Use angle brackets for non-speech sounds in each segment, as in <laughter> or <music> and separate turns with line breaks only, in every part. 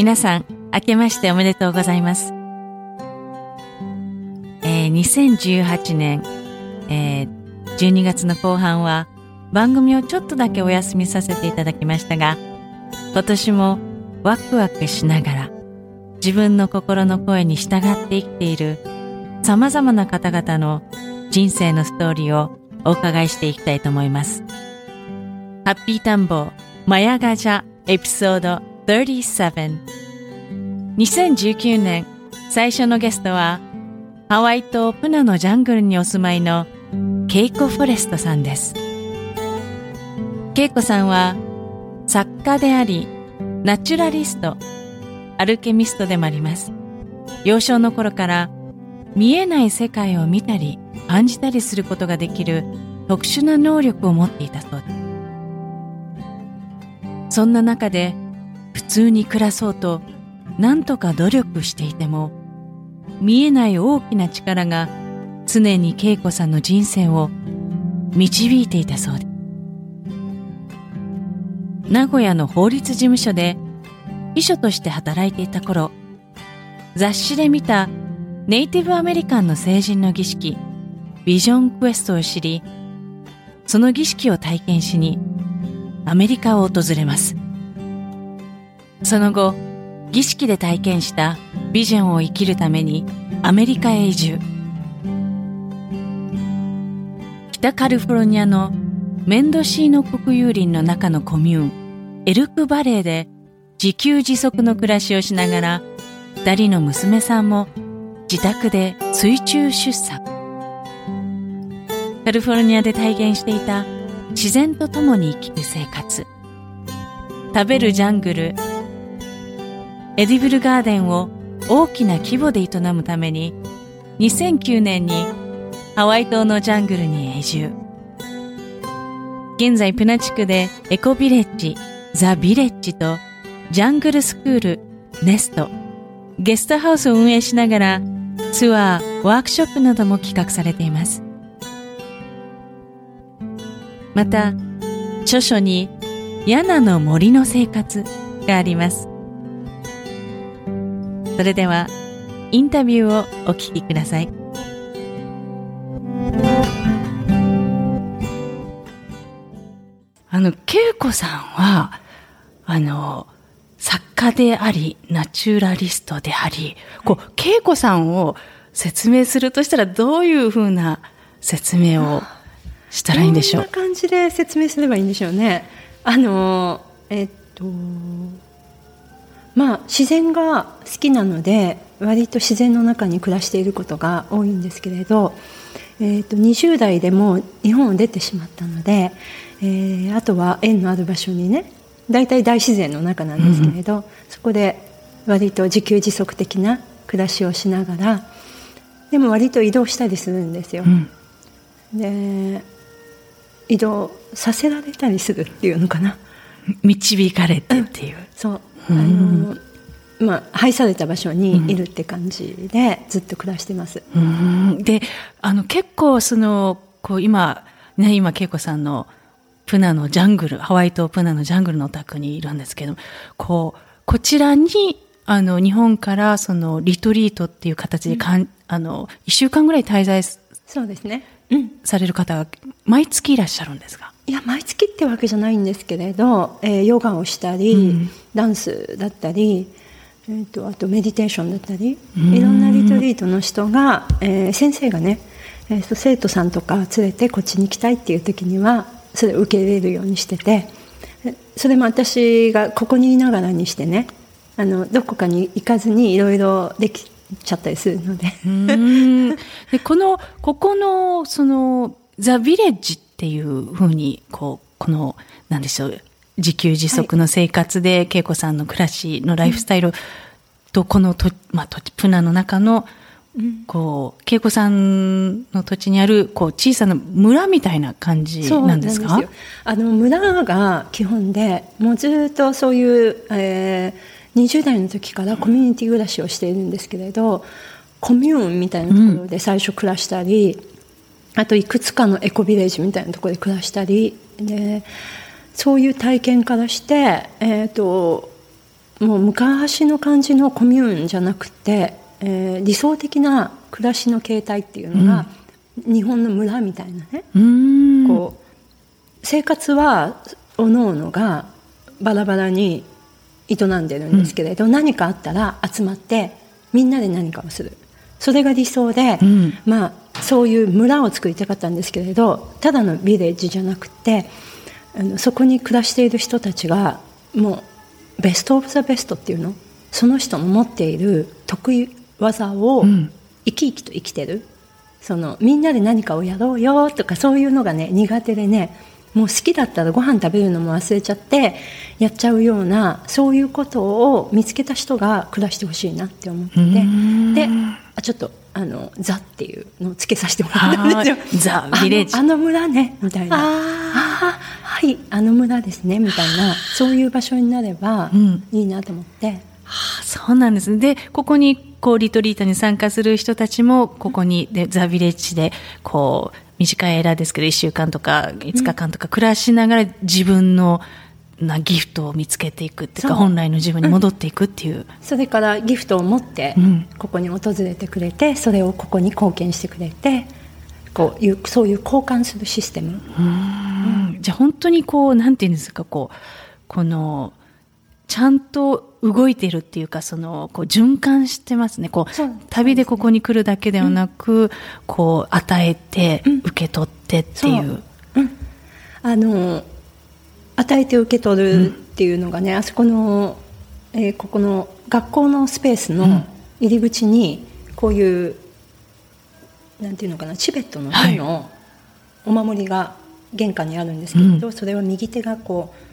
皆さん、明けましておめでとうございます。えー、2018年、えー、12月の後半は番組をちょっとだけお休みさせていただきましたが、今年もワクワクしながら自分の心の声に従って生きている様々な方々の人生のストーリーをお伺いしていきたいと思います。ハッピータンボーマヤガジャエピソード37 2019年最初のゲストはハワイ島プナのジャングルにお住まいのケイコ・フォレストさんです。ケイコさんは作家であり、ナチュラリスト、アルケミストでもあります。幼少の頃から見えない世界を見たり感じたりすることができる特殊な能力を持っていたそうです。そんな中で通に暮らそうと何とか努力していても見えない大きな力が常に恵子さんの人生を導いていたそうです。名古屋の法律事務所で秘書として働いていた頃、雑誌で見たネイティブアメリカンの成人の儀式、ビジョンクエストを知り、その儀式を体験しにアメリカを訪れます。その後、儀式で体験したビジョンを生きるためにアメリカへ移住。北カリフォルニアのメンドシーノ国有林の中のコミューン、エルクバレーで自給自足の暮らしをしながら、二人の娘さんも自宅で水中出産。カリフォルニアで体現していた自然と共に生きる生活。食べるジャングル、エディブルガーデンを大きな規模で営むために2009年にハワイ島のジャングルに移住。現在プナ地区でエコビレッジ、ザ・ビレッジとジャングルスクール、ネスト、ゲストハウスを運営しながらツアー、ワークショップなども企画されています。また、著書にヤナの森の生活があります。それでは、インタビューをお聞きください。あの、恵子さんは、あの、作家であり、ナチュラリストであり、こう、恵子さんを説明するとしたらどういうふうな説明をしたらいいんでしょう？
どんな感じで説明すればいいんでしょうね。あの、えっと、まあ、自然が好きなので割と自然の中に暮らしていることが多いんですけれど、えー、と20代でも日本を出てしまったので、えー、あとは縁のある場所にね大体大自然の中なんですけれど、うん、そこで割と自給自足的な暮らしをしながらでも割と移動したりするんですよ。うん、で移動させられたりするっていうのかな。
導かれてっていう、うん、
そうあのまあ、配された場所にいるって感じでずっと暮らしてます。
うん、であの結構そのこう今ね今恵子さんのプナのジャングルハワイ島プナのジャングルのお宅にいるんですけどこうこちらにあの日本からそのリトリートっていう形でかん、うん、あの1週間ぐらい滞在
そうですね
される方が毎月いらっしゃるんですか、
いや毎月ってわけじゃないんですけれど、えー、ヨガをしたり、うん、ダンスだったり、えーと、あとメディテーションだったりいろんなリトリートの人が、えー、先生がね、えーと、生徒さんとか連れてこっちに行きたいっていう時にはそれを受け入れるようにしててそれも私がここにいながらにしてねあのどこかに行かずにいろいろできちゃったりするので。
でこのここのそのザ・ビレッジっていうふうにこうこのなんでしょう自給自足の生活で、恵子さんの暮らしのライフスタイルとこのと、まあ、プナの中のこう恵子さんの土地にあるこう小さな村みたいな感じなんですか？
あの村が基本でもうずっとそういう、えー、20代の時からコミュニティ暮らしをしているんですけれどコミューンみたいなところで最初暮らしたり、うん、あといくつかのエコビレッジみたいなところで暮らしたりでそういう体験からして、えーと、もう昔の感じのコミューンじゃなくて、えー、理想的な暮らしの形態っていうのが、うん、日本の村みたいなねこう生活はおのおのがバラバラに営んでるんですけれど、うん、何かあったら集まってみんなで何かをする。それが理想で、うん、まあそういう村を作りたかったんですけれどただのビレッジじゃなくてあのそこに暮らしている人たちがもうベスト・オブ・ザ・ベストっていうの？その人の持っている得意技を生き生きと生きてる、そのみんなで何かをやろうよとかそういうのがね苦手でねもう好きだったらご飯食べるのも忘れちゃってやっちゃうようなそういうことを見つけた人が暮らしてほしいなって思ってであちょっとあのザっていうのをつけさせてもらったんですよ。
ザ <laughs>・ ビレッジ
あの村ねみたいなああはいあの村ですねみたいなそういう場所になればいいなと思って。うん
はあ、そうなんですね。で、ここに、こう、リトリートに参加する人たちも、ここに、で、ザ・ビレッジで、こう、短い間ですけど、1週間とか5日間とか暮らしながら、自分の、なギフトを見つけていくっていうか本来の自分に戻っていくっていう、うん、
それからギフトを持ってここに訪れてくれて、それをここに貢献してくれてこういうそういう交換するシステム。
うん、じゃあ本当にこうなんていうんですかこうこのちゃんと動いてるっていうかそのこう循環してますね。こう、ね、旅でここに来るだけではなく、うん、こう与えて、受け取ってっていう。
う。ん、あの与えて受け取るっていうのがね、あそこの、えー、ここの学校のスペースの入り口にこういう、なんていうのかなチベットの絵のお守りが玄関にあるんですけれど、それは右手がこう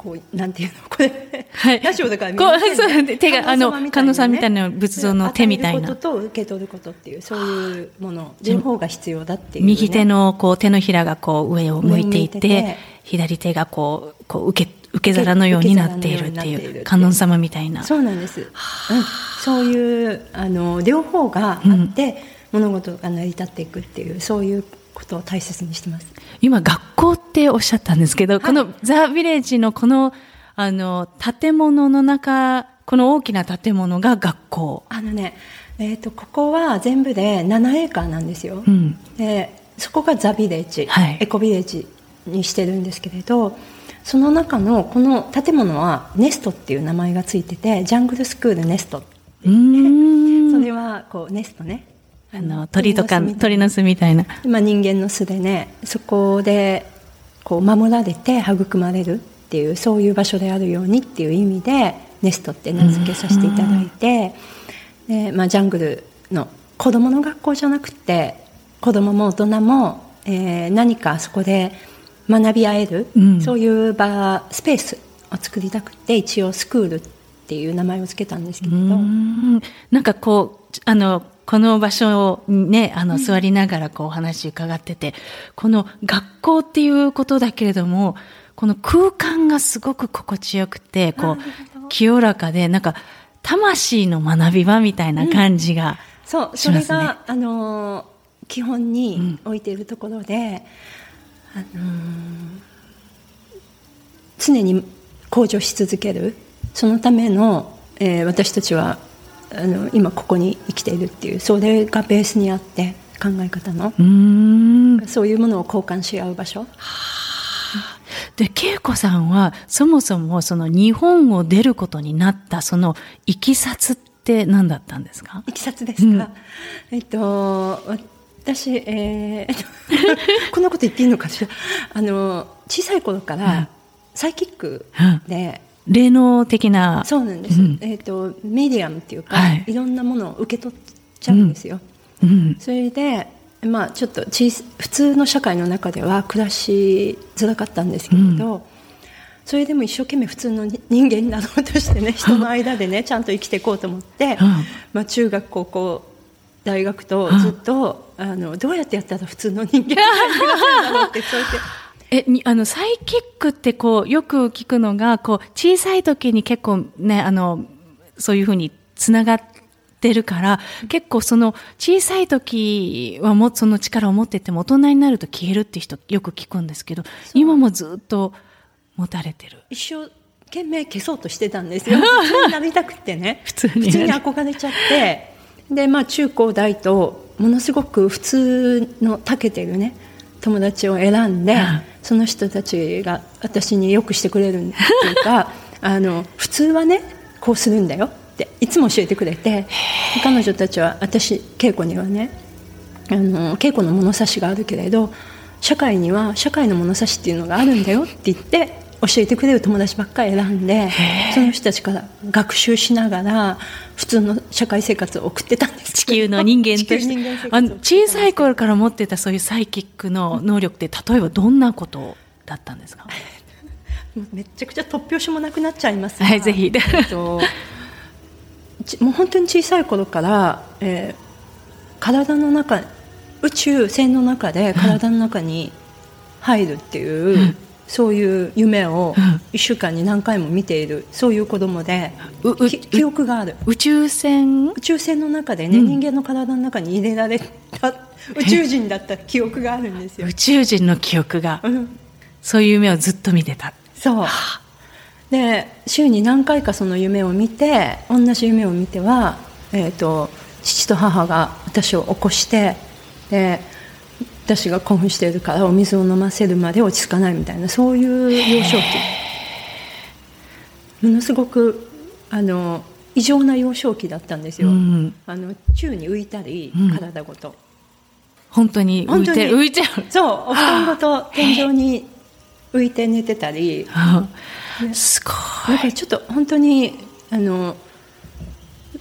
こうなんていうのこれ、はい、ラジオだからこう
そう。手があの観音さんみたいな仏像の手みたいな。
ことと受け取ることっていうそういうもの。両方が必要だっていう、
ね、右手のこう手のひらがこう上を向いていて左手がこうこう受け受け皿のようになっているっていう観音様みたいな。
そうなんです、うん、そういうあの両方があって、うん、物事が成り立っていくっていうそういうことを大切にしてます。
今学校っておっしゃったんですけど、はい、このザ・ビレッジのこのあの建物の中この大きな建物が学校。
あのね、えーと、ここは全部で7エーカーなんですよ、うん、でそこがザ・ビレッジ、はい、エコビレッジにしてるんですけれどその中のこの建物はネストっていう名前がついててジャングルスクールネストってそれはこうネストね
あの鳥とか鳥の巣みたいな、
まあ、人間の巣でねそこでこう守られて育まれるっていうそういう場所であるようにっていう意味でネストって名付けさせていただいて、でまあ、ジャングルの子どもの学校じゃなくて子どもも大人も、えー、何かそこで学び合える、うん、そういう場スペースを作りたくて一応スクールっていう名前を付けたんですけれど。ん。
なんかこうあのこの場所にね、あの、座りながらこうお話伺ってて、この学校っていうことだけれども、この空間がすごく心地よくて、こう、清らかで、なんか、魂の学び場みたいな感じが、
うん、そう、それが、あの、基本に置いているところで、うん、あの常に向上し続ける、そのための、えー、私たちはあの今ここに生きているっていうそれがベースにあって考え方の。
うん。
そういうものを交換し合う場所。
で恵子さんはそもそもその日本を出ることになったそのいきさつって何だったんですか？
いきさつですか、
うん。
えっと私、えー、<laughs> こんなこと言っていいのかしら？あの小さい頃か
うん
らサイキックで、
霊能的な。
そうなんです、
うん。
えっとメディアムっていうか、
はい。
い、ろんなものを受け取っちゃうんですよ、
うん。
それでまあちょっと小さ普通の社会の中では暮らしづらかったんですけれど、それでも一生懸命普通のに人間になろうとしてね <laughs> 人の間でね <laughs> ちゃんと生きていこうと思って、
うん。
まあ、中学高校大学とずっと、あのどうやってやったら普通の人間になれるんだろうってそうやって
え、に、あの、サイキックってこう、よく聞くのが、こう、小さい時に結構ね、あの、そういうふうにつながってるから、結構その、小さい時はも、その力を持ってても、大人になると消えるって人よく聞くんですけど、今もずっと持たれてる。
一生懸命消そうとしてたんですよ。<laughs> 普通になりたくってね。
普通に
普通に憧れちゃって。でまあ中高大とものすごく普通の長けてるね友達を選んで、
うん。
その人たちが私によくしてくれるっていうか <laughs> あの普通はねこうするんだよっていつも教えてくれて彼女たちは私稽古にはねあの稽古の物差しがあるけれど社会には社会の物差しっていうのがあるんだよって言って教えてくれる友達ばっかり選んでその人たちから学習しながら普通の社会生活を送ってたんです。
地球の人間として。あの小さい頃から持ってたそういうサイキックの能力って、例えばどんなことだったんですか？<laughs>
めっちゃくちゃ突拍子もなくなっちゃいますが。
はいぜひ。
えっとちもう本当に小さい頃から、えー体の中宇宙船の中で体の中に入るっていう、
うん
そういう夢を
うん。
1週間に何回も見ているそういう子供で
うう
き記憶がある。
宇宙船？
宇宙船の中でね、
うん。
人間の体の中に入れられた宇宙人だった記憶があるんですよ。
宇。宙人の記憶が、
うん。
そういう夢をずっと見てた。
そう。で週に何回かその夢を見て同じ夢を見ては、えー、と父と母が私を起こしてで私が興奮しているからお水を飲ませるまで落ち着かないみたいなそういう幼少期。ものすごくあの異常な幼少期だったんですよ、
うん。
あの宙に浮いたり、
うん。
体ごと。
本当に浮いて浮いちゃう。
そうお布団ごと天井に浮いて寝てたり。
うんすごい。
だからちょっと本当にあの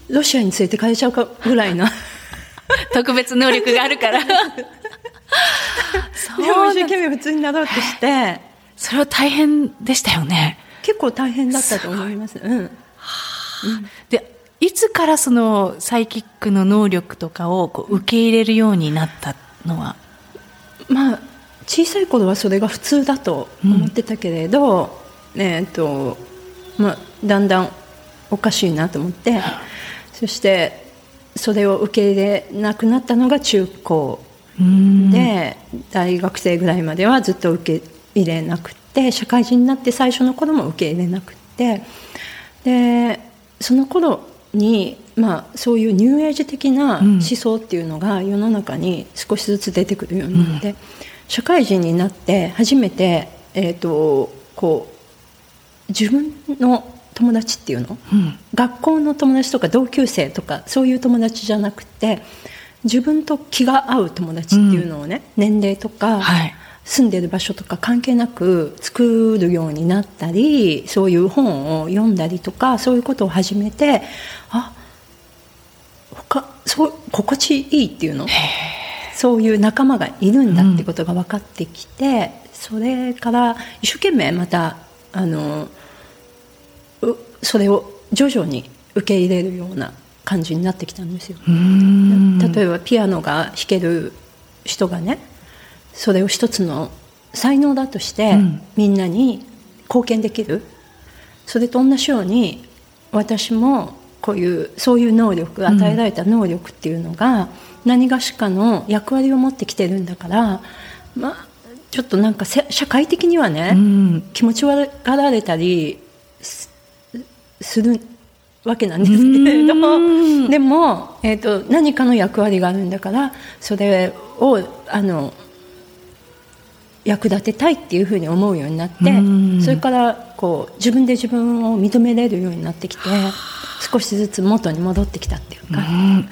ロシアに連れて帰れちゃうかぐらいな。<laughs>
特別能力があるから。<laughs> そ <laughs> う
でも一生懸命普通になろうとして。<laughs>
それは大変でしたよね。
結構大変だったと思います。うん、
で、いつからそのサイキックの能力とかをこう受け入れるようになったのは、
まあ小さい頃はそれが普通だと思ってたけれど、えーっとまあ、だんだんおかしいなと思って。そしてそれを受け入れなくなったのが中高。
うん
で大学生ぐらいまではずっと受け入れなくて社会人になって最初の頃も受け入れなくてでその頃に、まあ、そういうニューエイジ的な思想っていうのが世の中に少しずつ出てくるようになって、社会人になって初めて、えー、とこう自分の友達っていうの、
うん。
学校の友達とか同級生とかそういう友達じゃなくて自分と気が合う友達っていうのをね、年齢とか、
はい。
住んでる場所とか関係なく作るようになったりそういう本を読んだりとかそういうことを始めてあ他そう心地いいっていうの？そういう仲間がいるんだってことが分かってきて、それから一生懸命またあのうそれを徐々に受け入れるような感じになってきたんですよ。
うん。
例えばピアノが弾ける人がねそれを一つの才能だとして、
うん。
みんなに貢献できる。それと同じように私もこういうそういう能力与えられた能力っていうのが、何がしかの役割を持ってきてるんだからまあちょっとなんかせ社会的にはね、
うん。
気持ち悪がられたりすするわけなんですけれども。でも、えーと、何かの役割があるんだからそれをあの役立てたいっていうふうに思うようになってそれからこう自分で自分を認めれるようになってきて少しずつ元に戻ってきたっていうか、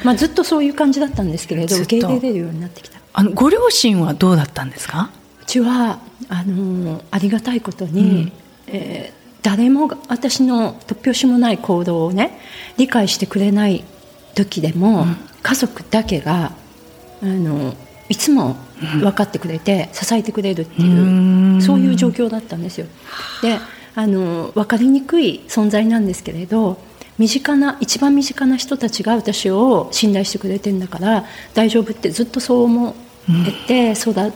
まあ、ずっとそういう感じだったんですけれど受け入れれるようになってきた。
あのご両親はどうだったんですか？
うちはあのありがたいことに、うん、えー誰も私の突拍子もない行動をね理解してくれない時でも、うん、家族だけがあのいつも分かってくれて、支えてくれるっていうそういう状況だったんですよ。であの分かりにくい存在なんですけれど身近な一番身近な人たちが私を信頼してくれてんだから大丈夫ってずっとそう思って育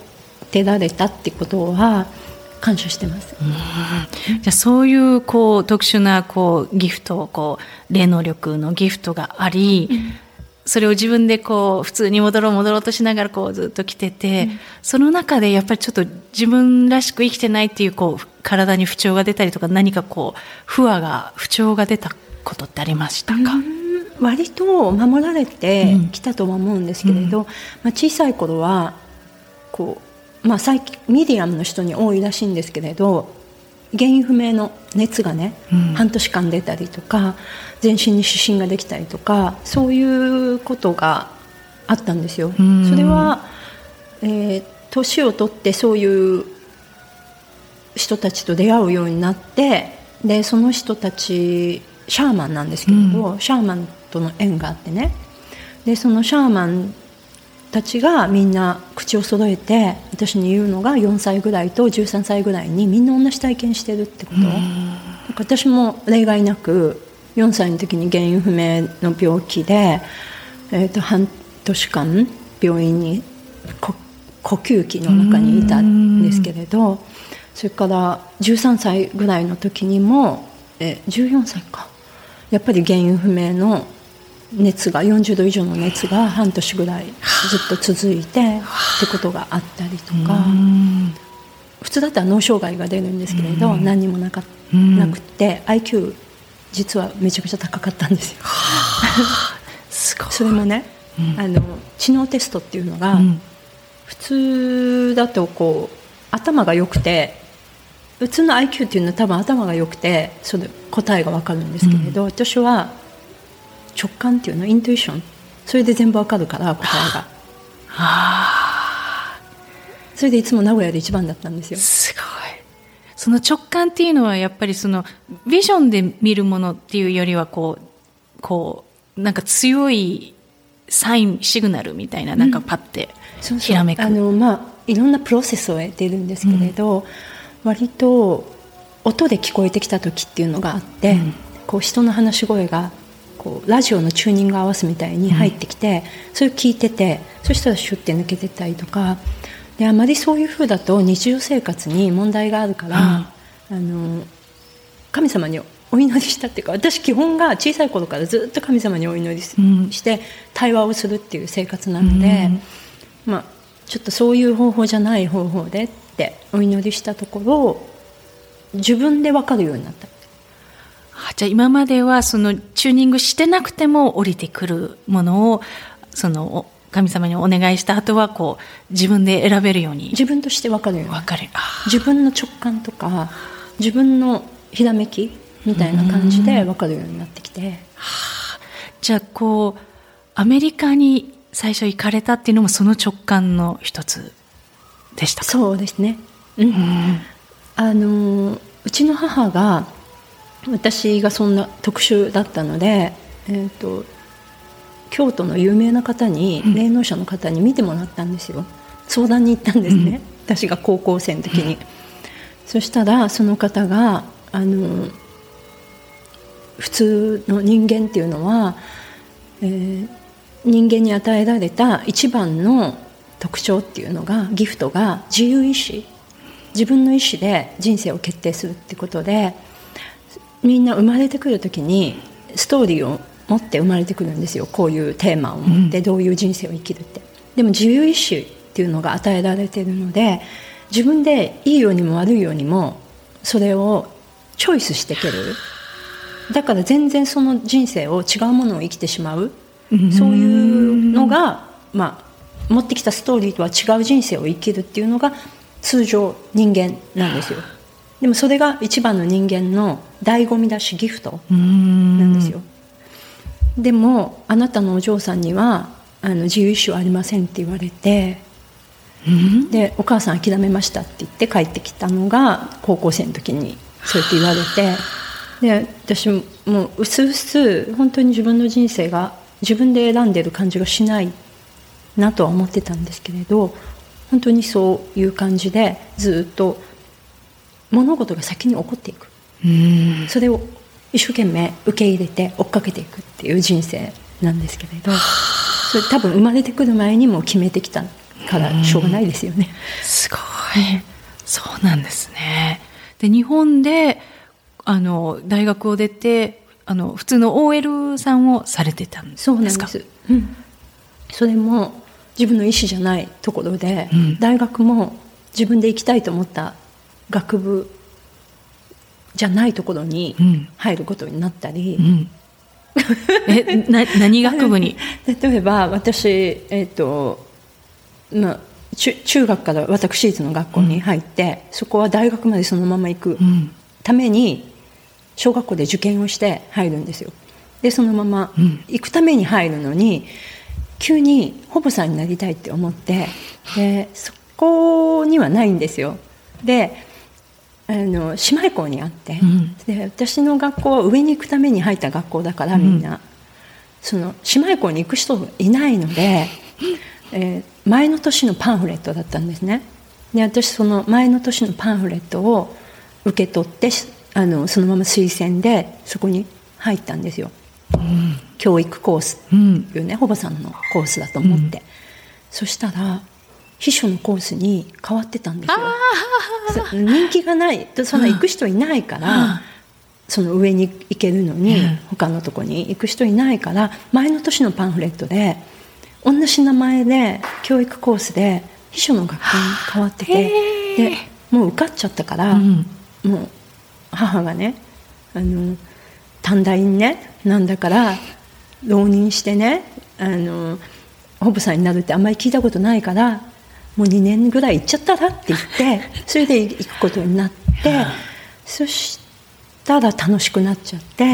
てられたってことは感謝してます。
じゃあそういうこう特殊なこうギフトこう霊能力のギフトがあり、うん、それを自分でこう普通に戻ろう戻ろうとしながらこうずっと来てて、うん、その中でやっぱりちょっと自分らしく生きてないっていうこう体に不調が出たりとか何かこう不和が不調が出たことってありましたか、
割と守られてきたとは思うんですけれど、うん、まあ、小さい頃はこうまあ、最近ミディアムの人に多いらしいんですけれど原因不明の熱がね、うん、半年間出たりとか全身に湿疹ができたりとかそういうことがあったんですよ。うん、それは、えー、年を取ってそういう人たちと出会うようになってでその人たちシャーマンなんですけれど、うん、シャーマンとの縁があってね。でそのシャーマンたちがみんな口を揃えて私に言うのが4歳ぐらいと13歳ぐらいにみんな同じ体験してるってこと。私も例外なく4歳の時に原因不明の病気で、えー、と半年間病院に呼吸器の中にいたんですけれどそれから13歳ぐらいの時にも、え14歳か。やっぱり原因不明の熱が40度以上の熱が半年ぐらいずっと続いてってことがあったりとか。普通だったら脳障害が出るんですけれど何にもなかなくて IQ 実はめちゃくちゃ高かったんですよ。すそれもね、あの知能テストっていうのが、普通だとこう頭が良くて普通の IQ っていうのは多分頭が良くてその答えが分かるんですけれど、私は直感っていうの？イントゥイションそれで全部わかるから答えが。はあ、それでいつも名古屋で一番だったんですよ。
すごい。その直感っていうのはやっぱりそのビジョンで見るものっていうよりはこう、こう、なんか強いサイン、シグナルみたいな、なんかパッてひらめく。
うん、そうそうあの、まあ、いろんなプロセスを得ているんですけれど、うん、割と音で聞こえてきた時っていうのがあって、うん、こう人の話し声がこうラジオのチューニング合わすみたいに入ってきて、うん、それを聞いててそしたらシュッて抜けてったりとか。であまりそういうふうだと日常生活に問題があるから、うん、あの神様にお祈りしたっていうか私基本が小さい頃からずっと神様にお祈りして対話をするっていう生活なので、まあ、ちょっとそういう方法じゃない方法でってお祈りしたところ自分で分かるようになった。
じゃあ今まではそのチューニングしてなくても降りてくるものをその神様にお願いした後はこう自分で選べるように。
自分として分かるように。
分かる。
自分の直感とか自分のひらめきみたいな感じで分かるようになってきて、
じゃあこうアメリカに最初行かれたっていうのもその直感の一つでした
そうですね。うん、あのうちの母が私がそんな特殊だったので、えーと、京都の有名な方に、霊能者の方に見てもらったんですよ。相談に行ったんですね、うん、私が高校生の時に、うん、そしたらその方があの普通の人間っていうのは、えー、人間に与えられた一番の特徴っていうのがギフトが自由意志。自分の意志で人生を決定するってことでみんな生まれてくる時にストーリーを持って生まれてくるんですよ。こういうテーマを持ってどういう人生を生きるって、でも自由意志っていうのが与えられているので自分でいいようにも悪いようにもそれをチョイスしていける。だから全然その人生を違うものを生きてしまう。そういうのが、まあ、持ってきたストーリーとは違う人生を生きるっていうのが通常人間なんですよでもそれが一番の人間の醍醐味だしギフトなんですよ。でもあなたのお嬢さんにはあの自由意志はありませんって言われてでお母さん諦めましたって言って帰ってきたのが高校生の時にそうやって言われてで私もうすうす本当に自分の人生が自分で選んでる感じがしないなとは思ってたんですけれど本当にそういう感じでずっと物事が先に起こっていく。それを一生懸命受け入れて追っかけていくっていう人生なんですけれどそれ多分生まれてくる前にも決めてきたからしょうがないですよね。
すごい。そうなんですね。で日本であの大学を出てあの普通の OL さんをされてたんですか？
そうなんです、うん、それも自分の意思じゃないところで、うん、大学も自分で行きたいと思った学部じゃないところに入ることになったり、うん、
えな <laughs> 何学部に？<laughs>
例えば私、えーとまあ、中中学から私立の学校に入って、そこは大学までそのまま行くために小学校で受験をして入るんですよ。でそのまま行くために入るのに、急に保母さんになりたいって思ってでそこにはないんですよ。であの姉妹校にあって、うん、で私の学校は上に行くために入った学校だからみんな、うん、その姉妹校に行く人がいないので、えー、前の年のパンフレットだったんですね。で私その前の年のパンフレットを受け取ってあのそのまま推薦でそこに入ったんですよ、うん、教育コースっていうね、うん、保母さんのコースだと思って、そしたら秘書のコースに変わってたんですよ。人気がないそんな行く人いないから、その上に行けるのに、他のとこに行く人いないから前の年のパンフレットで同じ名前で教育コースで秘書の学校に変わっててでもう受かっちゃったから、うん、もう母がねあの短大にねなんだから浪人してねあの保母さんになるってあんまり聞いたことないからもう2年ぐらい行っちゃったらって言って <laughs> それで行くことになってそしたら楽しくなっちゃって、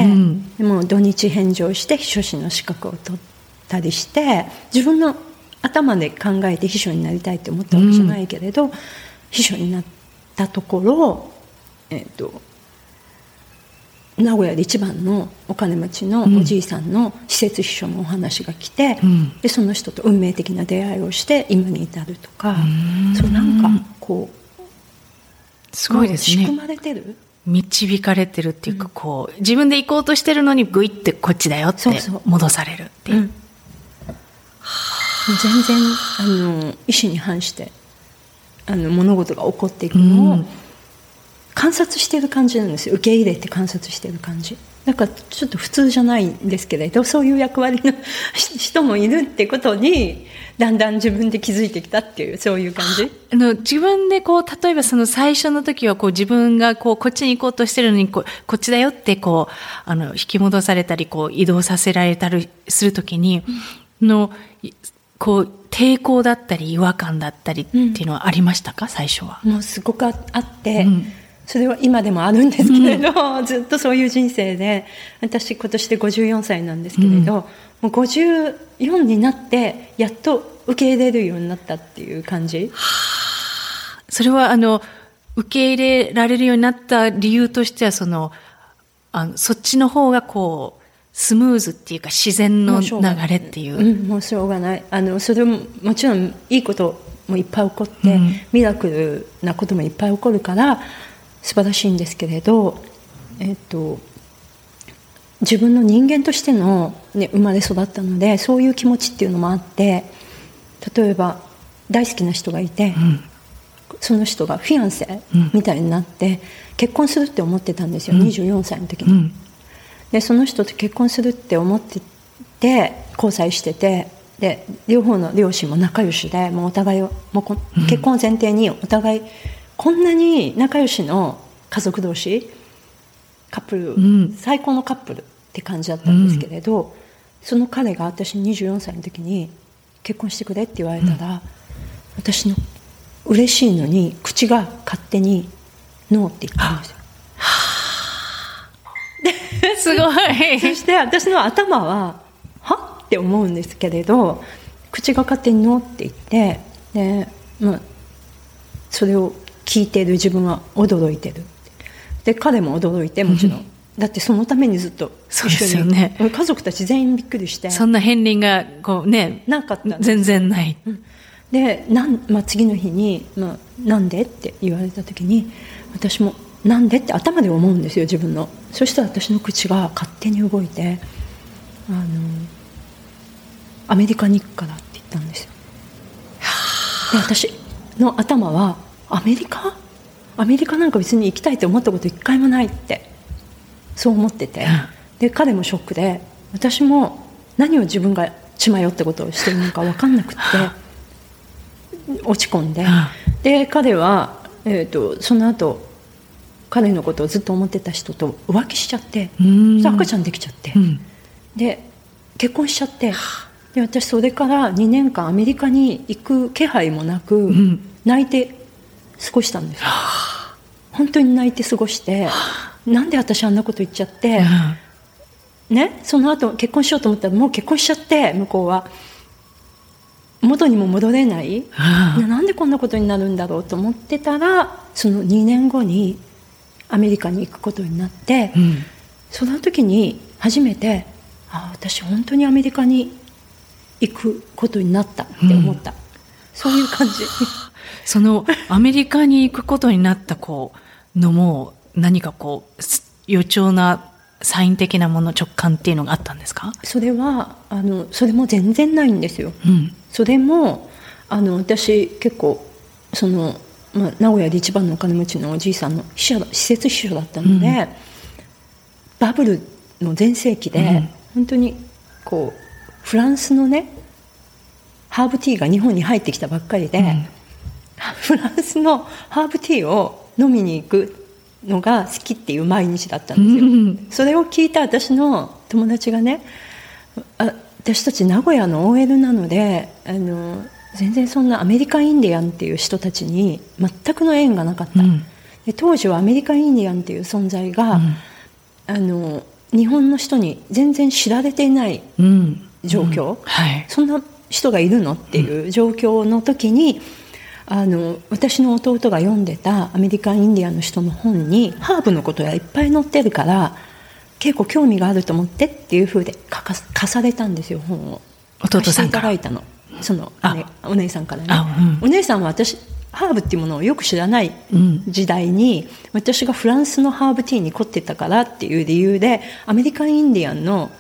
も土日返上して秘書士の資格を取ったりして自分の頭で考えて秘書になりたいって思ったわけじゃないけれど、うん、秘書になったところ、えーと名古屋で一番のお金持ちのおじいさんの施設秘書のお話が来て、うん、でその人と運命的な出会いをして今に至るとかそうなんかこう
すごいですね。
仕組まれてる？
導かれてるっていうか、こう自分で行こうとしてるのにグイってこっちだよって戻されるっていう。うん、
全然あの意思に反してあの物事が起こっていくのを、うん観察してる感じなんですよ。受け入れて観察してる感じ。なんかちょっと普通じゃないんですけれどそういう役割の人もいるってことにだんだん自分で気づいてきたっていうそういう感じ？
あの自分でこう例えばその最初の時はこう自分がこうこっちに行こうとしてるのにここっちだよってこうあの引き戻されたりこう移動させられたりする時に、うん、のこう抵抗だったり違和感だったりっていうのはありましたか、うん、最初は。
もうすごくあって、うんそれは今でもあるんですけれど、うん、ずっとそういう人生で私今年で54歳なんですけれど、うん、もう54になってやっと受け入れるようになったっていう感じ。
それはあの受け入れられるようになった理由としてはそのあのそっちの方がこうスムーズっていうか自然の流れっていう。
うん、もうしょうがない。あのそれももちろんいいこともいっぱい起こって、うん、ミラクルなこともいっぱい起こるから素晴らしいんですけれど、えっと、自分の人間としての、ね、生まれ育ったのでそういう気持ちっていうのもあって例えば大好きな人がいて、うん、その人がフィアンセみたいになって、うん、結婚するって思ってたんですよ、うん、24歳の時に、うん、でその人と結婚するって思ってて交際しててで両方の両親も仲良しでもうお互いをもう結婚前提にお互いこんなに仲良しの家族同士カップル、
うん。
最高のカップルって感じだったんですけれど、その彼が私24歳の時に結婚してくれって言われたら、私の嬉しいのに口が勝手にノーって言ったんですよ。<laughs>
すごい。
そして私の頭ははって思うんですけれど口が勝手にノーって言ってで、まあ、それを聞いてる自分は驚いてる。で彼も驚いてもちろん、だってそのためにずっと
そうですよね。
家族たち全員びっくりして。
そんな片鱗が、こうね、
なかった
全然ない。
でなん、まあ、次の日に、まあ「なんで?」って言われた時に私も「なんで?」って頭で思うんですよ自分の。そしたら私の口が勝手に動いて「あのアメリカに行くから」って言ったんですよ。で私の頭は「アメリカ？アメリカなんか別に行きたいって思ったこと一回もない」って。そう思ってて。で彼もショックで私も何を自分が血迷ったことをしてるのか分かんなくって落ち込んで。で彼は、えー、とその後彼のことをずっと思ってた人と浮気しちゃって赤ちゃんできちゃって。
うん。
で結婚しちゃって。で私それから2年間アメリカに行く気配もなく、
ん。
泣いて過ごしたんですよ。本当に泣いて過ごしてなんで私あんなこと言っちゃって、ね、その後結婚しようと思ったらもう結婚しちゃって向こうは。元にも戻れない、なんでこんなことになるんだろうと思ってたらその2年後にアメリカに行くことになって、
うん。
その時に初めてあ私本当にアメリカに行くことになったって思った、そういう感じ。<laughs>
そのアメリカに行くことになったこうのも何かこうす予兆なサイン的なもの直感っていうのがあったんですか？
それはあのそれも全然ないんですよ。
うん。
それもあの私結構その、まあ、名古屋で一番のお金持ちのおじいさんの秘書だ施設秘書だったので、バブルの全盛期で、
うん。
本当にこうフランスのねハーブティーが日本に入ってきたばっかりで、
ん。
フランスのハーブティーを飲みに行くのが好きっていう毎日だったんですよ。
うん。
それを聞いた私の友達がねあ私たち名古屋の OL なのであの全然そんなアメリカンインディアンっていう人たちに全くの縁がなかった、
うん。
で当時はアメリカンインディアンっていう存在が、あの日本の人に全然知られていない
うん。
状況、
はい。
そんな人がいるのっていう状況の時に、あの私の弟が読んでたアメリカンインディアンの人の本にハーブのことがいっぱい載ってるから結構興味があると思ってっていうふうで書か貸されたんですよ本を。
弟さんから。
だいたの。そのお姉さんからね、
あうん。
お姉さんは私ハーブっていうものをよく知らない
うん。
時代に私がフランスのハーブティーに凝ってたからっていう理由でアメリカンインディアンの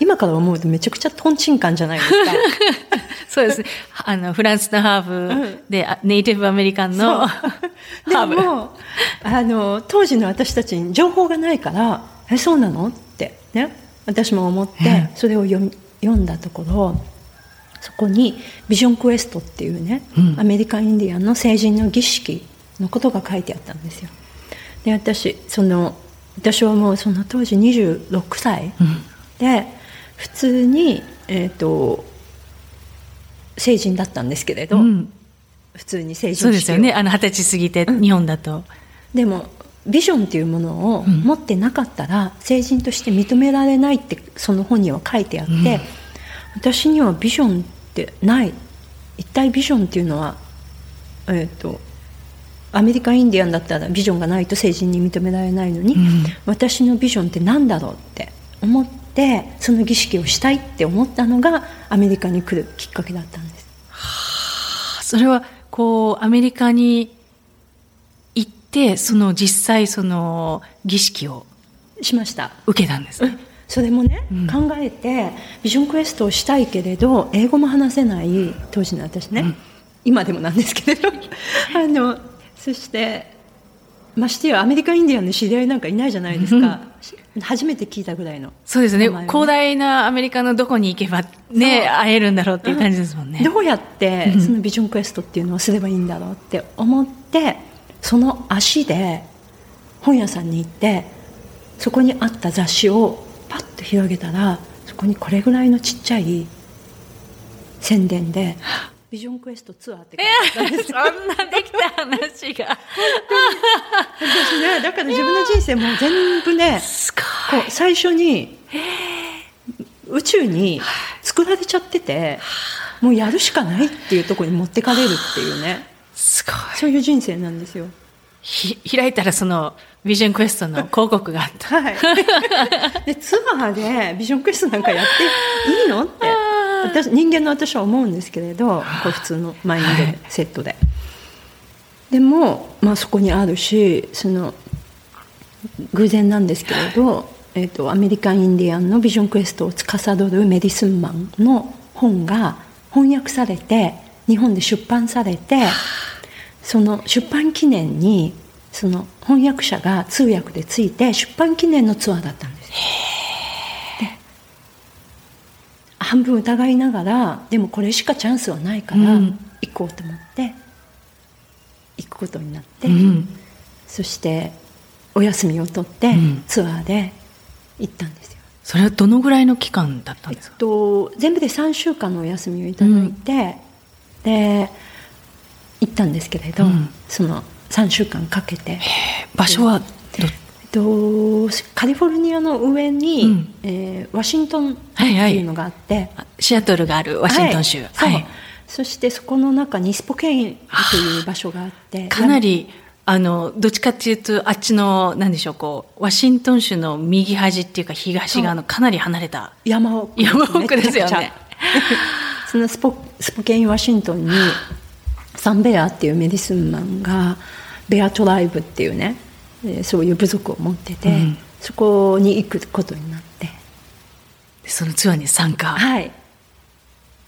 今から思うとめちゃくちゃトンチンカンじゃないですか。<laughs>
そうです。ね。あの、フランスのハーブで、あネイティブアメリカンのハ
で
ーブ。
もあの当時の私たちに情報がないから「えそうなの?」ってね私も思って
ええ。
それを読み読んだところそこにビジョンクエストっていうね、
うん。
アメリカンインディアンの成人の儀式のことが書いてあったんですよ。で私その私はもうその当時26歳
うん。
で普通に、えー、と成人だったんですけれど、
うん。
普通に成人
そうですよね。あの、二十歳過ぎて、日本だと。
でもビジョンっていうものを
うん。
持ってなかったら成人として認められないってその本には書いてあって、
うん。
私にはビジョンってない。一体ビジョンっていうのは、えー、とアメリカンインディアンだったらビジョンがないと成人に認められないのに、
うん。
私のビジョンって何だろうって思ってその儀式をしたいって思ったのがアメリカに来るきっかけだったんです。
それは、こう、アメリカに行って、その実際その儀式を
しました。
受けたんですね。
それもね、
うん。
考えてビジョンクエストをしたいけれど英語も話せない当時の私ね、
うん。
今でもなんですけれど。あのそしてましてやアメリカンインディアンの知り合いなんかいないじゃないですか、初めて聞いたぐらいの
そうですね。広大なアメリカのどこに行けばね、会えるんだろうっていう感じですもんね。
どうやって
うん
そのビジョンクエストっていうのをすればいいんだろうって思ってその足で本屋さんに行ってそこにあった雑誌をパッと広げたらそこにこれぐらいのちっちゃい宣伝で「<laughs> ビジョンクエストツアー」って書いてあったんですよ
そんなできた話が。
私ねだから自分の人生もう全部ね
すごい。
こう最初に。宇宙に。作られちゃっててもうやるしかないっていうところに。持ってかれるっていうね
すごい。
そういう人生なんですよ。
ひ開いたらそのビジョンクエストの広告があった。
はい、でツアーでビジョンクエストなんかやっていいのって私人間の私は思うんですけれどこれ普通の前に出るセットで。でも、まあ、そこにあるしその偶然なんですけれど、えー、とアメリカン・インディアンのビジョンクエストを司るメディスンマンの本が翻訳されて日本で出版されてその出版記念にその翻訳者が通訳でついて出版記念のツアーだったんです半分疑いながらでもこれしかチャンスはないから
うん。
行こうと思って行くことになって、
うん。
そしてお休みを取って
ん。
ツアーで行ったんですよ。
それはどのぐらいの期間だったん
えっ
ですか？
と、全部で3週間のお休みをいただいて、で行ったんですけれど、
うん。
その3週間かけて、
場所は
と、カリフォルニアの上に、
うん。
えーワシントンって
はい。はい
いうのがあって、
あシアトルがあるワシントン州。
はい。そう。そしてそこの中にスポケインという場所があって。
かなり、あの、どっちかっていうと、あっちの、なんでしょう、こう、ワシントン州の右端っていうか東側のかなり離れた。
山奥。
山奥ですよね。<laughs>
そのスポスポケインワシントンにサンベアっていうメディスンマンがベアトライブっていうねえーそういう部族を持ってて、
うん。
そこに行くことになって。
でそのツアーに参加。
はい。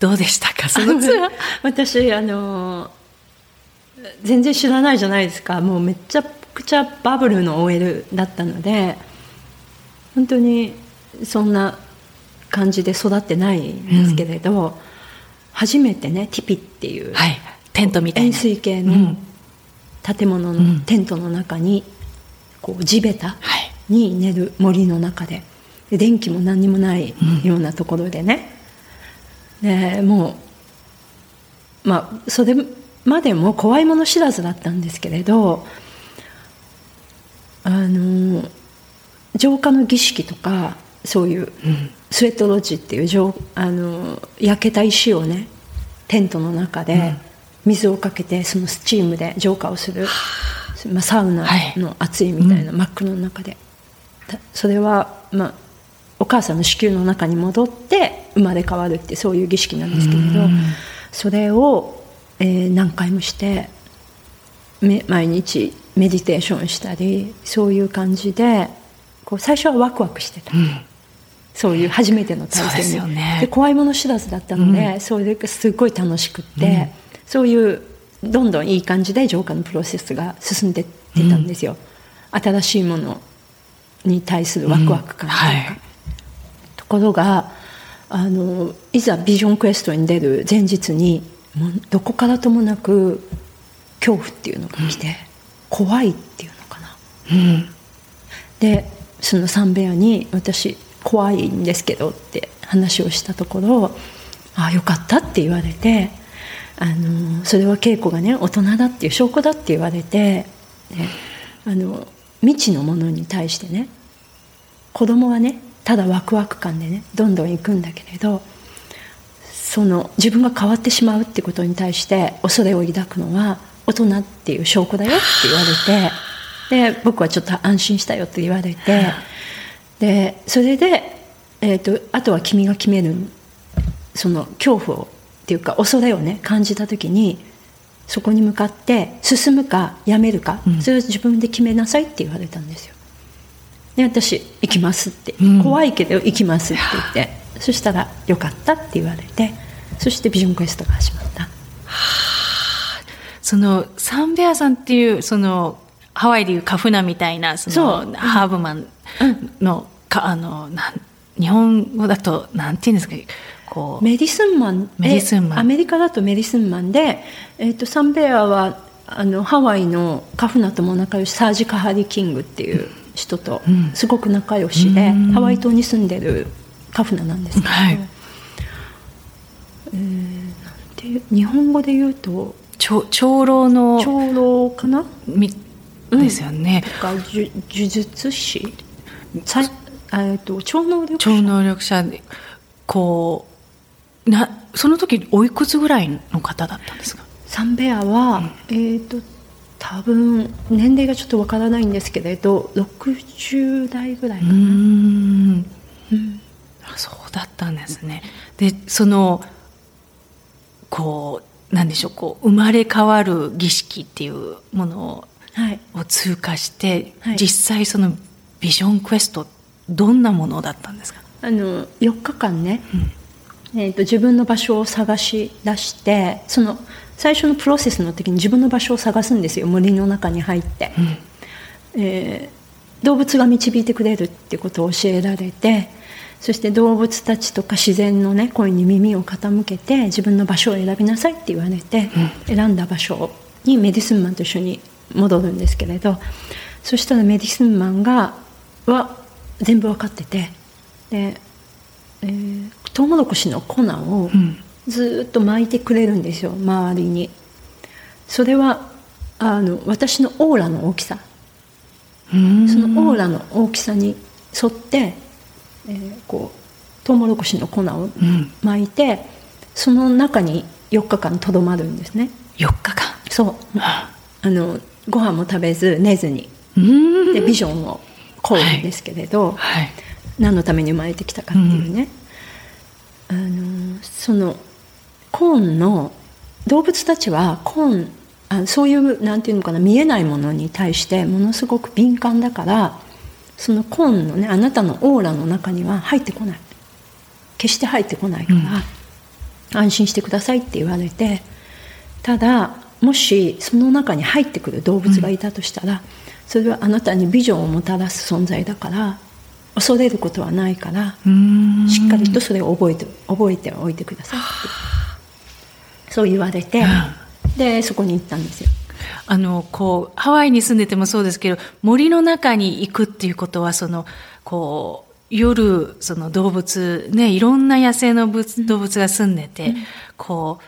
どうでしたか、そのツアー。
私あの全然知らないじゃないですか。もうめちゃくちゃバブルの OL だったので本当にそんな感じで育ってないんですけれど、初めてねティピっていう、
はい。テントみたいな。
円錐形の
うん。
建物
うん。
のテントの中にこう地べた
はい。
に寝る森の中で。で電気も何にもないようなところでね、でもうまあそれまでも怖いもの知らずだったんですけれどあの浄化の儀式とかそういう
うん。
スウェットロッジっていう浄あの焼けた石をねテントの中で水をかけてそのスチームで浄化をする、まあ、サウナの熱いみたいな真っ黒の中で、たそれは、まあ、お母さんの子宮の中に戻って生まれ変わるってそういう儀式なんですけれど
うん。
それを、えー何回もしてめ毎日メディテーションしたりそういう感じでこう最初はワクワクしてた。
うん。
そういう初めての体験
よね。
で怖いもの知らずだったので、それがすごい楽しくって、そういうどんどんいい感じで浄化のプロセスが進んでってたんですよ、新しいものに対するワクワク感というか、
うん。はい。
ところがあのいざビジョンクエストに出る前日にもうどこからともなく恐怖っていうのが来て、怖いっていうのかな。
うん。
でそのサンベアに私怖いんですけどって話をしたところ「ああよかった」って言われてあのそれは稽古がね大人だっていう証拠だって言われてであの未知のものに対してね子供はねただワクワク感でねどんどん行くんだけれどその自分が変わってしまうってことに対して恐れを抱くのは大人っていう証拠だよって言われてで僕はちょっと安心したよって言われてでそれで、えー、とあとは君が決めるその恐怖をっていうか恐れをね感じた時にそこに向かって進むかやめるか、
うん。
それを自分で決めなさいって言われたんですよ。で私行きますって、
うん。
怖いけど行きますって言って。そしたらよかったって言われてそしてビジョンクエストが始まった。
その、サンベアさんっていう、その、ハワイでいうカフナみたいな、その、
そう。
ハーブマンの、か、あの、なん、日本語だと、なんていうんですか、こう、
メディスンマン
メディスンマン。
えアメリカだとメディスンマンで、えー、とサンベアはあのハワイのカフナとも仲良しサージ・カハリ・キングっていう人とすごく仲良しで、
うん。
ハワイ島に住んでるカフナなんですけど、
はい。
えーて日本語で言うと
長長老の
長老かな？
みですよね、
とか呪呪術師？さいえっと超能力者。
超能力者でこうなその時おいくつぐらいの方だったんですか？
サンベアは、えっ、と多分年齢がちょっとわからないんですけれど60代ぐらいうかな、
ーん。
うん。
あそうだったんですね。でそのこうなんでしょうこう生まれ変わる儀式っていうもの
はい。
を通過して、
はい。
実際そのビジョンクエストどんなものだったんですか、
あの4日間ね、えー、と自分の場所を探し出してその最初のプロセスの時に自分の場所を探すんですよ森の中に入って、えー動物が導いてくれるってことを教えられてそして動物たちとか自然のね声に耳を傾けて自分の場所を選びなさいって言われて、選んだ場所にメディスンマンと一緒に戻るんですけれどそしたらメディスンマンがは全部分かっててで、えートウモロコシの粉を
うん。
ずーっと巻いてくれるんですよ周りに。それはあの私のオーラの大きさ。そのオーラの大きさに沿って、えーこうトウモロコシの粉を
うん。
巻いてその中に4日間とどまるんですね。
4日間？
そう。あ。のご飯も食べず寝ずに。でビジョンをこうんですけれど、
はい
何のために生まれてきたかっていうね、あのそのコーンの動物たちはコーンあそういうなんていうのかな見えないものに対してものすごく敏感だからそのコーンのねあなたのオーラの中には入ってこない。決して入ってこないから、安心してくださいって言われてただもしその中に入ってくる動物がいたとしたら、それはあなたにビジョンをもたらす存在だから恐れることはないからしっかりとそれを覚えて覚えておいてくださいって。そう言われてでそこに行ったんですよ。
あのこうハワイに住んでてもそうですけど森の中に行くっていうことはそのこう夜その動物ねいろんな野生の物動物が住んでて、こ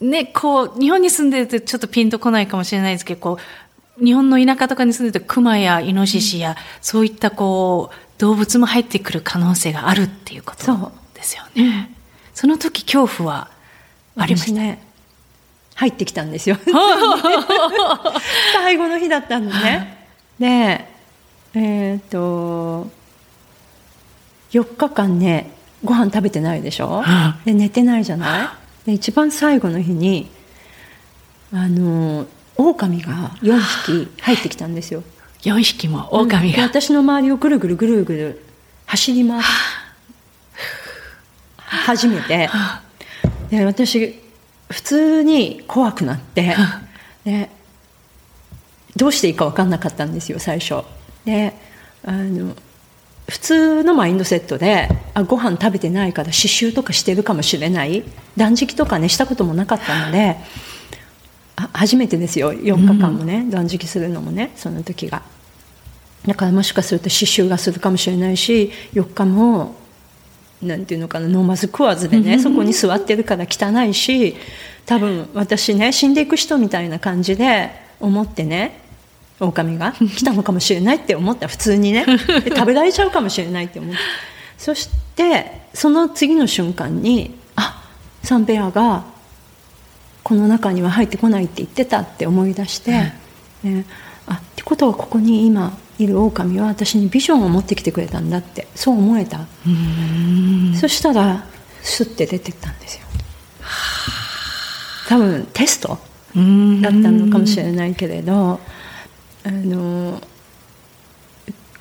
うねこう日本に住んでるとちょっとピンとこないかもしれないですけどこう日本の田舎とかに住んでるとクマやイノシシや、そういったこう動物も入ってくる可能性があるっていうことですよね。その時恐怖はありました。
私ね入ってきたんですよ。<laughs> <laughs> 最後の日だったんでねでえっ、と4日間ねご飯食べてないでしょ？で寝てないじゃない？で一番最後の日にあの狼が4匹入ってきたんですよ
4匹も狼
で
が、
私の周りをぐるぐるぐるぐる走り回って。初めて。で私普通に怖くなって。でどうしていいか分かんなかったんですよ最初。であの普通のマインドセットであご飯食べてないから刺繍とかしてるかもしれない。断食とかねしたこともなかったのであ初めてですよ。4日間もね、断食するのもねその時が。だからもしかすると刺繍がするかもしれないし4日もなんていうのかな飲まず食わずでねそこに座ってるから汚いし多分私ね死んでいく人みたいな感じで思ってね狼が来たのかもしれないって思った。普通にね。<laughs> で食べられちゃうかもしれないって思ってそしてその次の瞬間にあサンペアがこの中には入ってこないって言ってたって思い出して、ねあってことはここに今いる狼は私にビジョンを持ってきてくれたんだってそう思えた、そしたらスッて出てったんですよ。多分テスト
うん
だったのかもしれないけれどあの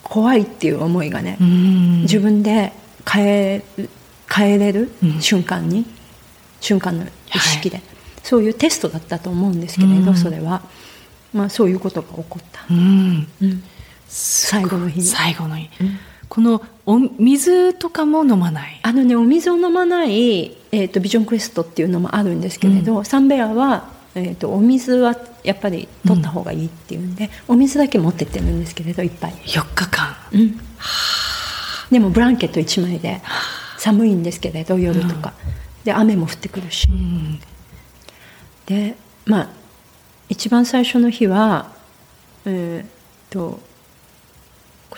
怖いっていう思いがね
うん。
自分で変え変えれる
うん。
瞬間に、瞬間の意識で、そういうテストだったと思うんですけれど、
うん。
それは、まあ、そういうことが起こった、
うん。
うん。最後の日に。
最後の日、
うん。
このお水とかも飲まない？
あのねお水を飲まない、えー、とビジョンクエストっていうのもあるんですけれど、サンベアは、えー、とお水はやっぱり取った方がいいっていうんで、お水だけ持ってってるんですけれどいっぱい。
4日間。
うん。でもブランケット1枚で寒いんですけれど夜とか、で雨も降ってくるし、
うん
でまあ一番最初の日はえーっと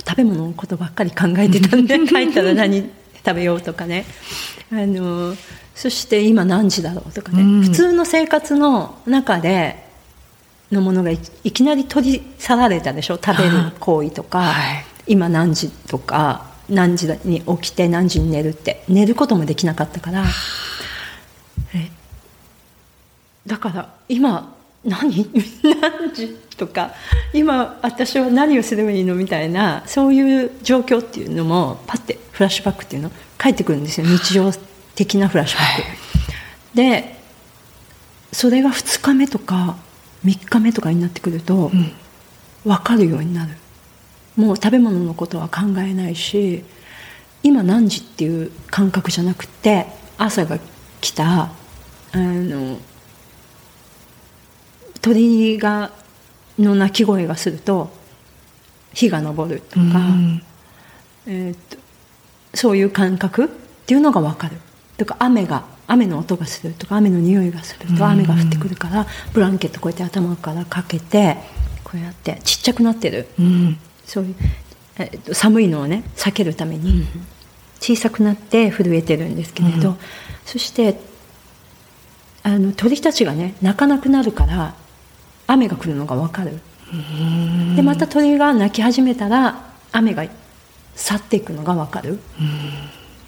食べ物のことばっかり考えてたんで <laughs> 帰ったら何食べようとかね。あのそして今何時だろうとかね、
うん。
普通の生活の中でのものがいいきなり取り去られたでしょ？食べる行為とか、
はい。
今何時とか何時に起きて何時に寝るって。寝ることもできなかったから。えだから今何？何？時とか今私は何をすればいいの？みたいなそういう状況っていうのもパッてフラッシュバックっていうの返ってくるんですよ。日常的なフラッシュバック。でそれが2日目とか3日目とかになってくると、
うん。
分かるようになる。もう食べ物のことは考えないし今何時っていう感覚じゃなくて朝が来たあの鳥がの鳴き声がすると日が昇るとか、
うん。
えーっとそういう感覚っていうのが分かる。とか雨が雨の音がするとか雨の匂いがすると雨が降ってくるからブランケットこうやって頭からかけてこうやってちっちゃくなってる。
うん。
そういう、えーっと寒いのをね避けるために小さくなって震えてるんですけれど、
うん。
そしてあの鳥たちがね鳴かなくなるから雨が来るのが分かる。
うん。
でまた鳥が鳴き始めたら雨が去っていくのが分かる、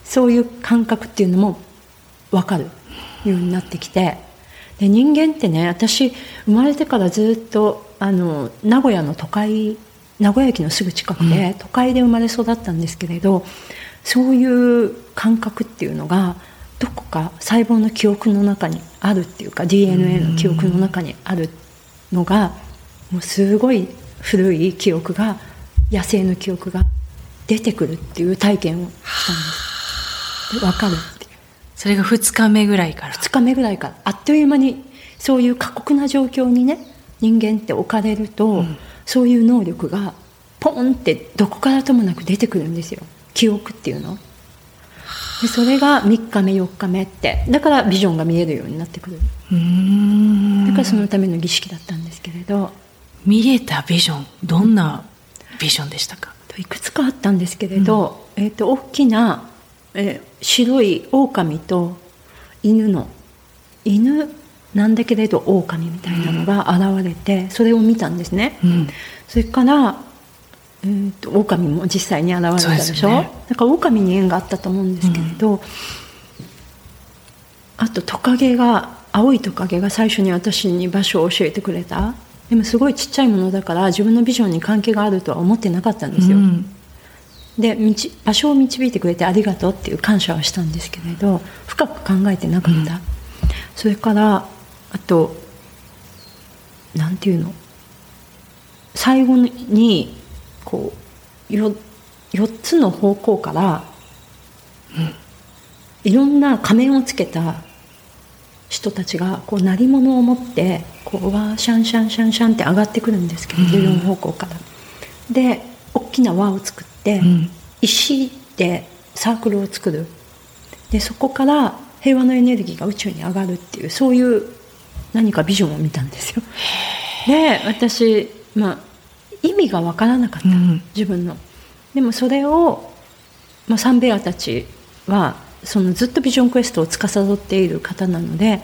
そういう感覚っていうのも分かるようになってきて。で人間ってね私生まれてからずっとあの名古屋の都会名古屋駅のすぐ近くで、都会で生まれ育ったんですけれどそういう感覚っていうのがどこか細胞の記憶の中にあるっていうか DNA の記憶の中にあるのがもうすごい古い記憶が野生の記憶が出てくるっていう体験をしたんです。で分かるっていう。
それが2日目ぐらいから。
2日目ぐらいから。あっという間にそういう過酷な状況にね人間って置かれると、そういう能力がポンってどこからともなく出てくるんですよ。記憶っていうのでそれが3日目4日目って。だからビジョンが見えるようになってくる。
うん。
だからそのための儀式だったんですけれど、
見えたビジョンどんなビジョンでしたか？
いくつかあったんですけれど、えー、と大きな、えー白い狼と犬の犬なんだけれど狼みたいなのが現れてそれを見たんですね、
うん。
それから、えー、と狼も実際に現れたでしょ？
そうね。
だから狼に縁があったと思うんですけれど、あとトカゲが青いトカゲが最初に私に場所を教えてくれた。でもすごいちっちゃいものだから自分のビジョンに関係があるとは思ってなかったんですよ、
うん。
で道場所を導いてくれてありがとうっていう感謝はしたんですけれど深く考えてなかった、それからあとなんていうの？最後にこうよ4つの方向から、いろんな仮面をつけた人たちがこう鳴り物を持ってこうわーシャンシャンシャンシャンって上がってくるんですけど、4方向から。で大きな輪を作って、
ん。
石でサークルを作る。でそこから平和のエネルギーが宇宙に上がるっていうそういう何かビジョンを見たんですよ。で私、まあ、意味が分からなかった、
うん。
自分の。でもそれを、まあ、サンベアたちはそのずっとビジョンクエストを司っている方なので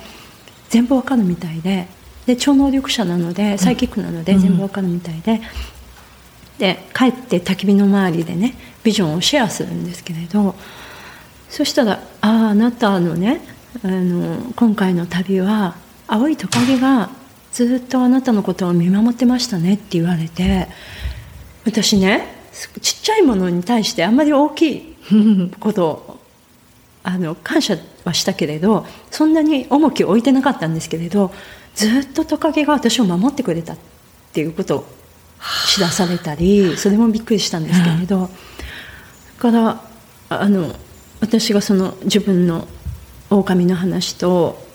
全部わかるみたいでで超能力者なのでサイキックなので全部わかるみたいで、で帰って焚き火の周りでねビジョンをシェアするんですけれどそしたら「あああなたのねあの今回の旅は青いトカゲがずっとあなたのことを見守ってましたね」って言われて私ねちっちゃいものに対してあんまり大きいことをあの感謝はしたけれどそんなに重きを置いてなかったんですけれどずっとトカゲが私を守ってくれたっていうことを知らされたりそれもびっくりしたんですけれど、だからあの私がその自分の狼の話と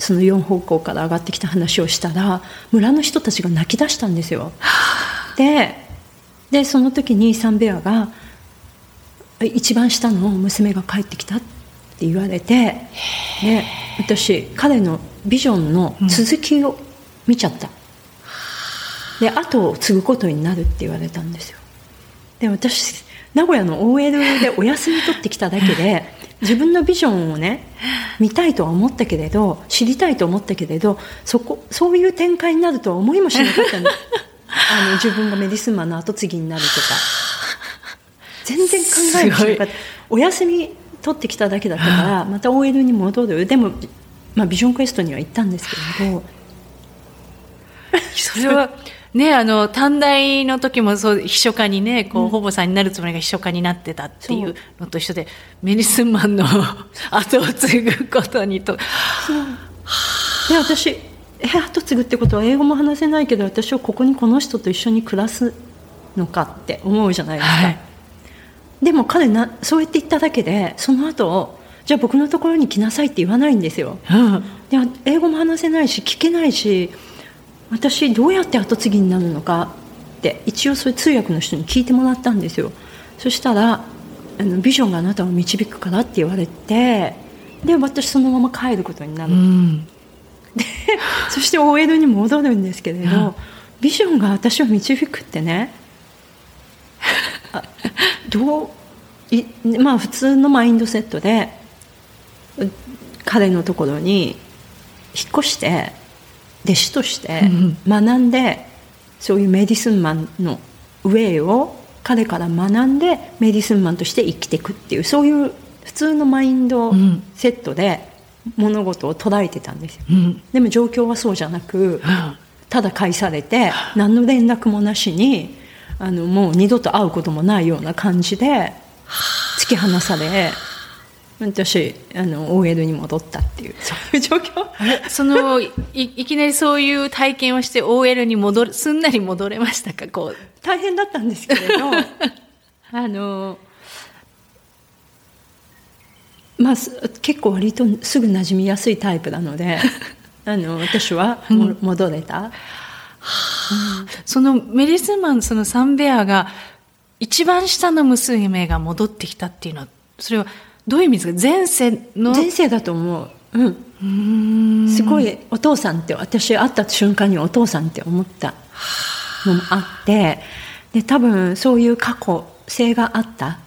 その4方向から上がってきた話をしたら村の人たちが泣き出したんですよ。ででその時にサンベアが一番下の娘が帰ってきたって言われてで私彼のビジョンの続きを見ちゃった、で後を継ぐことになるって言われたんですよ。で私名古屋の OL でお休み取ってきただけで <laughs> 自分のビジョンをね見たいとは思ったけれど知りたいと思ったけれどそこそういう展開になるとは思いもしなかったの。<laughs> あの自分がメディスンマンの後継ぎになるとか。<laughs> 全然考えもしなかった。お休み取ってきただけだったからまた OL に戻る。でも、まあ、ビジョンクエストには行ったんですけれど。
それはね、あの、短大の時もそう、秘書家にね、こう、ほぼさんになるつもりが秘書家になってたっていうのと一緒で、メリスンマンの後を継ぐことにと。
で、私、え、後継ぐってことは英語も話せないけど、私はここにこの人と一緒に暮らすのかって思うじゃないですか。はい、でも彼な、そうやって言っただけで、その後、じゃあ僕のところに来なさいって言わないんですよ。うん、英語も話せないし、聞けないし、私どうやって後継ぎになるのかって一応そういう通訳の人に聞いてもらったんですよ。そしたらあのビジョンがあなたを導くからって言われてで私そのまま帰ることになる、うん、で <laughs> そして OL に戻るんですけれど、うん、ビジョンが私を導くってねあ <laughs> どういまあ普通のマインドセットで彼のところに引っ越して弟子として学んで、そういうメディスンマンのウェイを彼から学んでメディスンマンとして生きていくっていうそういう普通のマインドセットで物事を捉えてたんですよ、うん、でも状況はそうじゃなく、ただ返されて何の連絡もなしにあのもう二度と会うこともないような感じで突き放され私あの OL に戻ったっていう <laughs> そういう状況。
そのいいきなりそういう体験をして OL に戻るすんなり戻れましたか？こう。
大変だったんですけれど。<laughs> あのまあ結構割とすぐ馴染みやすいタイプなので <laughs> あの私はも、戻れた、うん、
そのメリスマンそのサンベアが一番下の娘が戻ってきたっていうのはそれはどういう意味ですか？前世の？
前世だと思う。うん。すごいお父さんって私会った瞬間にお父さんって思った。のもあって。で多分そういう過去性があった。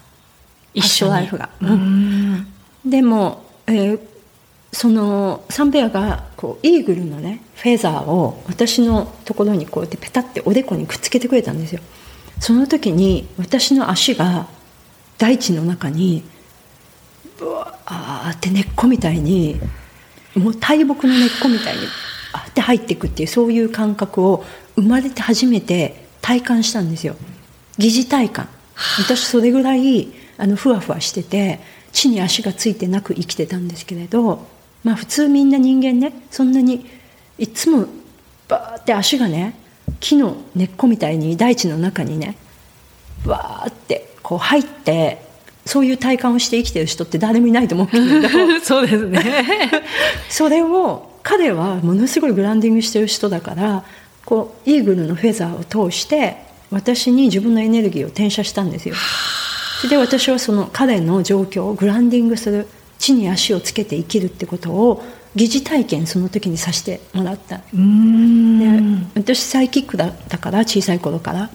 一緒ライフが、うん、でも、えー、そのサンベアがこうイーグルのねフェザーを私のところにこうやってペタっておでこにくっつけてくれたんですよ。その時に私の足が大地の中にブワーって根っこみたいにもう大木の根っこみたいにあって入っていくっていうそういう感覚を生まれて初めて体感したんですよ。疑似体感。私それぐらいあのふわふわしてて地に足がついてなく生きてたんですけれどまあ普通みんな人間ねそんなにいつもバーって足がね木の根っこみたいに大地の中にねバーってこう入ってそういう体感をして生きてる人って誰もいないと思うけど。<laughs>
そうですね。<laughs>
それを彼はものすごいグランディングしてる人だからこうイーグルのフェザーを通して私に自分のエネルギーを転写したんですよ。で私はその彼の状況をグランディングする地に足をつけて生きるってことを疑似体験その時にさせてもらった。で私サイキックだったから小さい頃から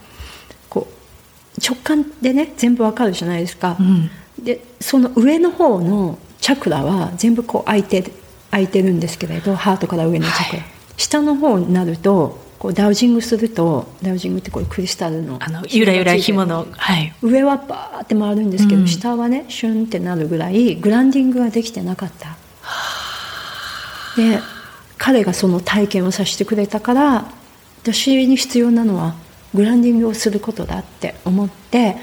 直感でね全部わかるじゃないですか、うん、でその上の方のチャクラは全部こう開いて開いてるんですけれどハートから上のチャクラ、はい、下の方になるとこうダウジングするとダウジングってこうクリスタルの
あのゆらゆら紐の、はい、
上はバーって回るんですけど、うん、下はねシュンってなるぐらいグランディングができてなかった。で彼がその体験をさせてくれたから私に必要なのはグランディングをすることだって思って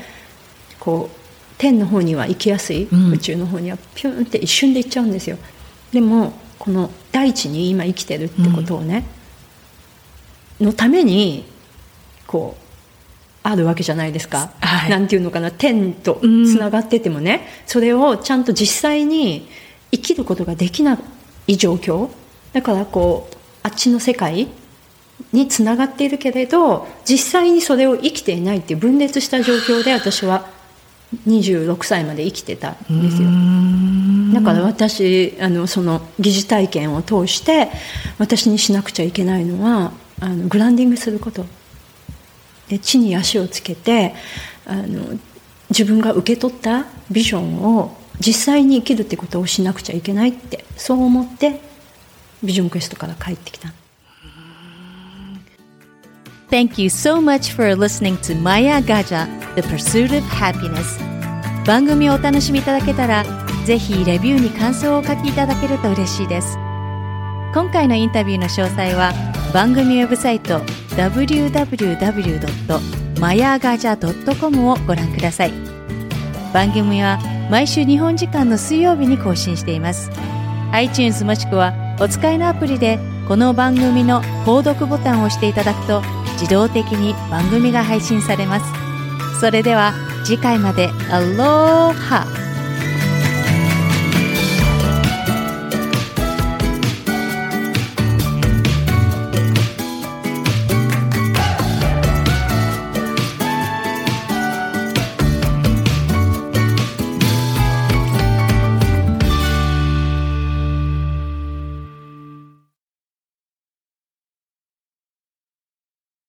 こう天の方には行きやすい、宇宙の方にはピュンって一瞬で行っちゃうんですよ。でもこの大地に今生きてるってことをね、うん、のためにこうあるわけじゃないですか、はい、なんていうのかな天とつながっててもね、うん、それをちゃんと実際に生きることができない状況。だからこうあっちの世界につながっているけれど実際にそれを生きていないっていう分裂した状況で私は26歳まで生きてたんですよ。だから私あのその疑似体験を通して私にしなくちゃいけないのはあのグランディングすること。で地に足をつけてあの自分が受け取ったビジョンを実際に生きるってことをしなくちゃいけないってそう思ってビジョンクエストから帰ってきた。
Thank you so much for listening to Maya Gaja, The Pursuit of Happiness. 番組をお楽しみいただけたら、ぜひレビューに感想をお書きいただけると嬉しいです。今回のインタビューの詳細は番組ウェブサイト www.mayagaja.com をご覧ください。番組は毎週日本時間の水曜日に更新しています。iTunes もしくはお使いのアプリでこの番組の購読ボタンを押していただくと自動的に番組が配信されます。それでは次回までアローハ